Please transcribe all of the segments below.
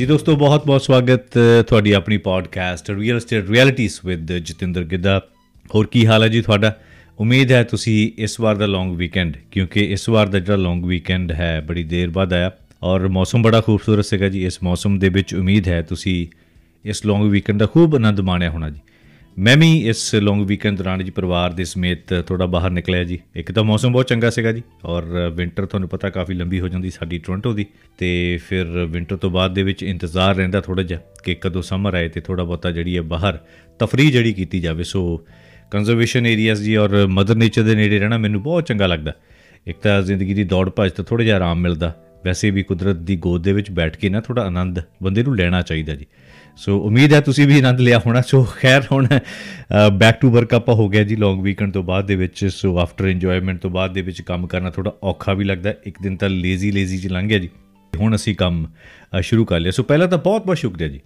ਜੀ ਦੋਸਤੋ ਬਹੁਤ ਬਹੁਤ ਸਵਾਗਤ ਤੁਹਾਡੀ ਆਪਣੀ podcast real estate realities with Jatinder Gidda ਹੋਰ ਕੀ ਹਾਲ ਹੈ ਜੀ ਤੁਹਾਡਾ? ਉਮੀਦ ਹੈ ਤੁਸੀਂ ਇਸ ਵਾਰ ਦਾ ਲੌਂਗ ਵੀਕਐਂਡ ਕਿਉਂਕਿ ਇਸ ਵਾਰ ਦਾ ਜਿਹੜਾ ਲੌਂਗ ਵੀਕਐਂਡ ਹੈ, ਬੜੀ ਦੇਰ ਬਾਅਦ ਆਇਆ ਔਰ ਮੌਸਮ ਬੜਾ ਖੂਬਸੂਰਤ ਸੀਗਾ ਜੀ। ਇਸ ਮੌਸਮ ਦੇ ਵਿੱਚ ਉਮੀਦ ਹੈ ਤੁਸੀਂ ਇਸ ਲੌਂਗ ਵੀਕਐਂਡ ਦਾ ਖੂਬ ਆਨੰਦ ਮਾਣਿਆ ਹੋਣਾ ਜੀ। ਮੈਂ ਵੀ ਇਸ ਲੌਂਗ ਵੀਕਐਂਡ ਦੌਰਾਨ ਜੀ ਪਰਿਵਾਰ ਦੇ ਸਮੇਤ ਥੋੜਾ ਬਾਹਰ ਨਿਕਲਿਆ ਜੀ। ਇੱਕ ਤਾਂ ਮੌਸਮ ਬਹੁਤ ਚੰਗਾ ਸੀਗਾ ਜੀ ਔਰ ਵਿంటర్ ਤੁਹਾਨੂੰ ਪਤਾ ਕਾਫੀ ਲੰਬੀ ਹੋ ਜਾਂਦੀ ਸਾਡੀ ਟੋਰਾਂਟੋ ਦੀ ਤੇ ਫਿਰ ਵਿంటర్ ਤੋਂ ਬਾਅਦ ਦੇ ਵਿੱਚ ਇੰਤਜ਼ਾਰ ਰਹਿੰਦਾ ਥੋੜਾ ਜਿਹਾ ਕਿ ਕਦੋਂ ਸਮਰ ਆਏ ਤੇ ਥੋੜਾ ਬਹੁਤਾ ਜਿਹੜੀ ਹੈ ਬਾਹਰ ਤਫਰੀਹ ਜਿਹੜੀ ਕੀਤੀ ਜਾਵੇ। ਸੋ ਕੰਜ਼ਰਵੇਸ਼ਨ ਏਰੀਆਜ਼ ਜੀ ਔਰ ਮਦਰ ਨੇਚਰ ਦੇ ਨੇੜੇ ਰਹਿਣਾ ਮੈਨੂੰ ਬਹੁਤ ਚੰਗਾ ਲੱਗਦਾ। ਇੱਕ ਤਾਂ ਜ਼ਿੰਦਗੀ ਦੀ ਦੌੜ ਭੱਜ ਤੋਂ ਥੋੜਾ ਜਿਹਾ ਆਰਾਮ ਮਿਲਦਾ। ਵੈਸੇ ਵੀ ਕੁਦਰਤ ਦੀ ਗੋਦ ਦੇ ਵਿੱਚ ਬੈਠ ਕੇ ਨਾ ਥੋੜਾ ਆਨੰਦ ਬੰਦੇ ਨੂੰ ਲੈਣਾ ਚਾਹੀਦਾ ਜੀ। ਸੋ ਉਮੀਦ ਹੈ ਤੁਸੀਂ ਵੀ ਆਨੰਦ ਲਿਆ ਹੋਣਾ ਸੋ ਖੈਰ ਹੁਣ ਬੈਕ ਟੂ ਵਰਕ ਆਪਾਂ ਹੋ ਗਿਆ ਜੀ ਲੌਂਗ ਵੀਕਐਂਡ ਤੋਂ ਬਾਅਦ ਦੇ ਵਿੱਚ ਸੋ ਆਫਟਰ ਇੰਜੋਇਮੈਂਟ ਤੋਂ ਬਾਅਦ ਦੇ ਵਿੱਚ ਕੰਮ ਕਰਨਾ ਥੋੜਾ ਔਖਾ ਵੀ ਲੱਗਦਾ ਇੱਕ ਦਿਨ ਤਾਂ ਲੇਜ਼ੀ ਲੇਜ਼ੀ ਚ ਲੰਘ ਗਿਆ ਜੀ ਹੁਣ ਅਸੀਂ ਕੰਮ ਸ਼ੁਰੂ ਕਰ ਲਿਆ ਸੋ ਪਹਿਲਾਂ ਤਾਂ ਬਹੁਤ ਬਹੁਤ ਸ਼ੁਕਰੀਆ ਜੀ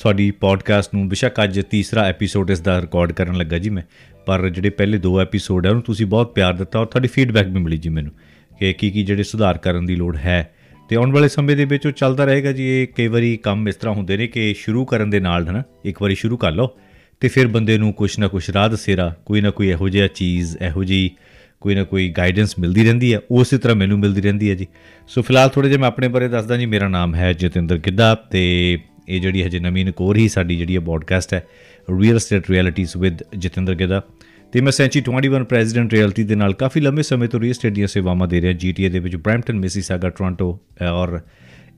ਤੁਹਾਡੀ ਪੋਡਕਾਸਟ ਨੂੰ ਬਿਸ਼ੱਕ ਅੱਜ ਤੀਸਰਾ ਐਪੀਸੋਡ ਇਸ ਦਾ ਰਿਕਾਰਡ ਕਰਨ ਲੱਗਾ ਜੀ ਮੈਂ ਪਰ ਜਿਹੜੇ ਪਹਿਲੇ ਦੋ ਐਪੀਸੋਡ ਆ ਉਹਨੂੰ ਤੁਸੀਂ ਬਹੁਤ ਪਿਆਰ ਦਿੱਤਾ ਔਰ ਤੁਹਾਡੀ ਫੀਡਬੈਕ ਵੀ ਮਿਲੀ ਜੀ ਮੈਨੂੰ ਕਿ ਕੀ ਕੀ ਜਿਹੜੇ ਸੁਧਾਰ ਕਰਨ ਦੀ ਲੋੜ ਹੈ ਤੇ ਆਉਣ ਵਾਲੇ ਸਮੇਂ ਦੇ ਵਿੱਚ ਉਹ ਚੱਲਦਾ ਰਹੇਗਾ ਜੀ। ਇਹ ਕਈ ਵਾਰੀ ਕੰਮ ਇਸ ਤਰ੍ਹਾਂ ਹੁੰਦੇ ਨੇ ਕਿ ਸ਼ੁਰੂ ਕਰਨ ਦੇ ਨਾਲ ਹਨਾ, ਇੱਕ ਵਾਰੀ ਸ਼ੁਰੂ ਕਰ ਲਓ ਤੇ ਫਿਰ ਬੰਦੇ ਨੂੰ ਕੁਝ ਨਾ ਕੁਝ ਰਾਹ ਦਸੇਰਾ, ਕੋਈ ਨਾ ਕੋਈ ਇਹੋ ਜਿਹਾ ਚੀਜ਼, ਇਹੋ ਜੀ ਕੋਈ ਨਾ ਕੋਈ ਗਾਈਡੈਂਸ ਮਿਲਦੀ ਰਹਿੰਦੀ ਹੈ ਉਸੇ ਤਰ੍ਹਾਂ ਮੈਨੂੰ ਮਿਲਦੀ ਰਹਿੰਦੀ ਹੈ ਜੀ। ਸੋ ਫਿਲਹਾਲ ਥੋੜੇ ਜਿਹਾ ਮੈਂ ਆਪਣੇ ਬਾਰੇ ਦੱਸਦਾ ਜੀ। ਮੇਰਾ ਨਾਮ ਹੈ ਜਤਿੰਦਰ ਗਿੱਦਾ ਤੇ ਇਹ ਜਿਹੜੀ ਹਜੇ ਨਵੀਂ ਨਕੋਰ ਹੀ ਸਾਡੀ ਜਿਹੜੀ ਹੈ ਪੋਡਕਾਸਟ ਹੈ real estate realities with Jatinder Gidda ਤੇ ਮੈਂ ਸੈਂਚੀ 21 ਪ੍ਰੈਜ਼ੀਡੈਂਟ ਰਿਐਲਿਟੀ ਦੇ ਨਾਲ ਕਾਫੀ ਲੰਬੇ ਸਮੇਂ ਤੋਂ ਰੀਅਲ ਏਸਟੇਟ ਦੀਆਂ ਸੇਵਾਵਾਂ ਦੇ ਰਿਹਾ ਜੀਟੀਏ ਦੇ ਵਿੱਚ ਬ੍ਰੈਂਪਟਨ ਮਿਸੀਸਾਗਾ ਟੋਰਾਂਟੋ ਔਰ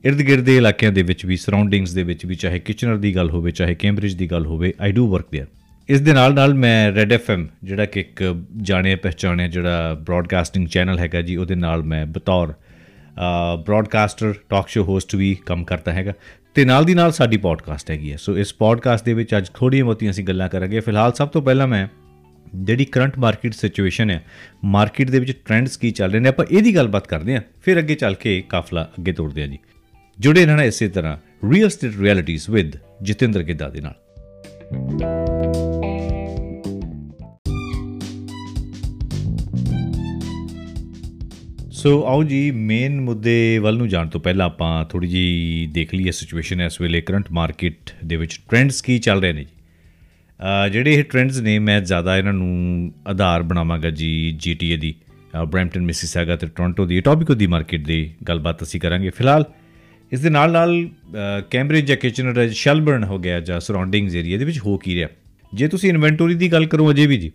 ird-gird ਦੇ ਇਲਾਕਿਆਂ ਦੇ ਵਿੱਚ ਵੀ ਸਰਾਊਂਡਿੰਗਸ ਦੇ ਵਿੱਚ ਵੀ ਚਾਹੇ ਕਿਚਨਰ ਦੀ ਗੱਲ ਹੋਵੇ ਚਾਹੇ ਕੈਂਬਰਿਜ ਦੀ ਗੱਲ ਹੋਵੇ ਆਈ ਡੂ ਵਰਕ देयर ਇਸ ਦੇ ਨਾਲ ਨਾਲ ਮੈਂ ਰੈਡ ਐਫਐਮ ਜਿਹੜਾ ਕਿ ਇੱਕ ਜਾਣਿਆ ਪਛਾਣਿਆ ਜਿਹੜਾ ਬ੍ਰਾਡਕਾਸਟਿੰਗ ਚੈਨਲ ਹੈਗਾ ਜੀ ਉਹਦੇ ਨਾਲ ਮੈਂ ਬਤੌਰ ਬ੍ਰਾਡਕਾਸਟਰ ਟਾਕ ਸ਼ੋ ਹੋਸਟ ਵੀ ਕੰਮ ਕਰਦਾ ਹੈਗਾ ਤੇ ਨਾਲ ਦੀ ਨਾਲ ਸਾਡੀ ਪੋਡਕਾਸਟ ਹੈਗੀ ਹੈ ਸੋ ਇਸ ਪੋਡਕਾਸਟ ਦੇ ਵਿੱਚ ਅੱਜ ਥੋੜੀਆਂ ਬਹੁਤੀਆਂ ਅਸੀਂ ਗੱਲਾਂ ਕਰਾਂਗੇ ਫਿਲਹਾਲ ਸਭ ਤੋਂ ਪਹਿਲਾਂ ਮੈਂ ਜਿਹੜੀ ਕਰੰਟ ਮਾਰਕੀਟ ਸਿਚੁਏਸ਼ਨ ਹੈ ਮਾਰਕੀਟ ਦੇ ਵਿੱਚ ਟ੍ਰੈਂਡਸ ਕੀ ਚੱਲ ਰਹੇ ਨੇ, ਆਪਾਂ ਇਹਦੀ ਗੱਲਬਾਤ ਕਰਦੇ ਹਾਂ, ਫਿਰ ਅੱਗੇ ਚੱਲ ਕੇ ਕਾਫਲਾ ਅੱਗੇ ਤੋੜਦੇ ਹਾਂ ਜੀ। ਜੁੜੇ ਰਹਿਣਾ ਇਸੇ ਤਰ੍ਹਾਂ real estate realities with Jatinder Gidda ਦੇ ਨਾਲ। ਸੋ ਆਓ ਜੀ ਮੇਨ ਮੁੱਦੇ ਵੱਲ ਨੂੰ ਜਾਣ ਤੋਂ ਪਹਿਲਾਂ ਆਪਾਂ ਥੋੜੀ ਜੀ ਦੇਖ ਲਈਏ ਸਿਚੁਏਸ਼ਨ ਇਸ ਵੇਲੇ ਕਰੰਟ ਮਾਰਕੀਟ ਦੇ ਵਿੱਚ ਟ੍ਰੈਂਡਸ ਕੀ ਚੱਲ ਰਹੇ ਨੇ ਜੀ। ਜਿਹੜੇ ਇਹ ਟ੍ਰੈਂਡਸ ਨੇ, ਮੈਂ ਜ਼ਿਆਦਾ ਇਹਨਾਂ ਨੂੰ ਆਧਾਰ ਬਣਾਵਾਂਗਾ ਜੀ ਜੀਟੀਏ ਦੀ ਬ੍ਰੈਂਪਟਨ ਮਿਸੀਸਾਗਾ ਤੇ ਟੋਰਾਂਟੋ ਦੀ ਟੌਪਿਕੋ ਦੀ ਮਾਰਕੀਟ ਦੀ ਗੱਲਬਾਤ ਅਸੀਂ ਕਰਾਂਗੇ। ਫਿਲਹਾਲ ਇਸ ਦੇ ਨਾਲ ਨਾਲ ਕੈਂਬਰਿਜ ਜਾਂ ਕਿਚਨਰ ਸ਼ੈਲਬਰਨ ਹੋ ਗਿਆ ਜਾਂ ਸਰਾਊਂਡਿੰਗਸ ਏਰੀਆ ਦੇ ਵਿੱਚ ਹੋ ਕੀ ਰਿਹਾ। ਜੇ ਤੁਸੀਂ ਇਨਵੈਂਟਰੀ ਦੀ ਗੱਲ ਕਰੋ ਅਜੇ ਵੀ ਜੀ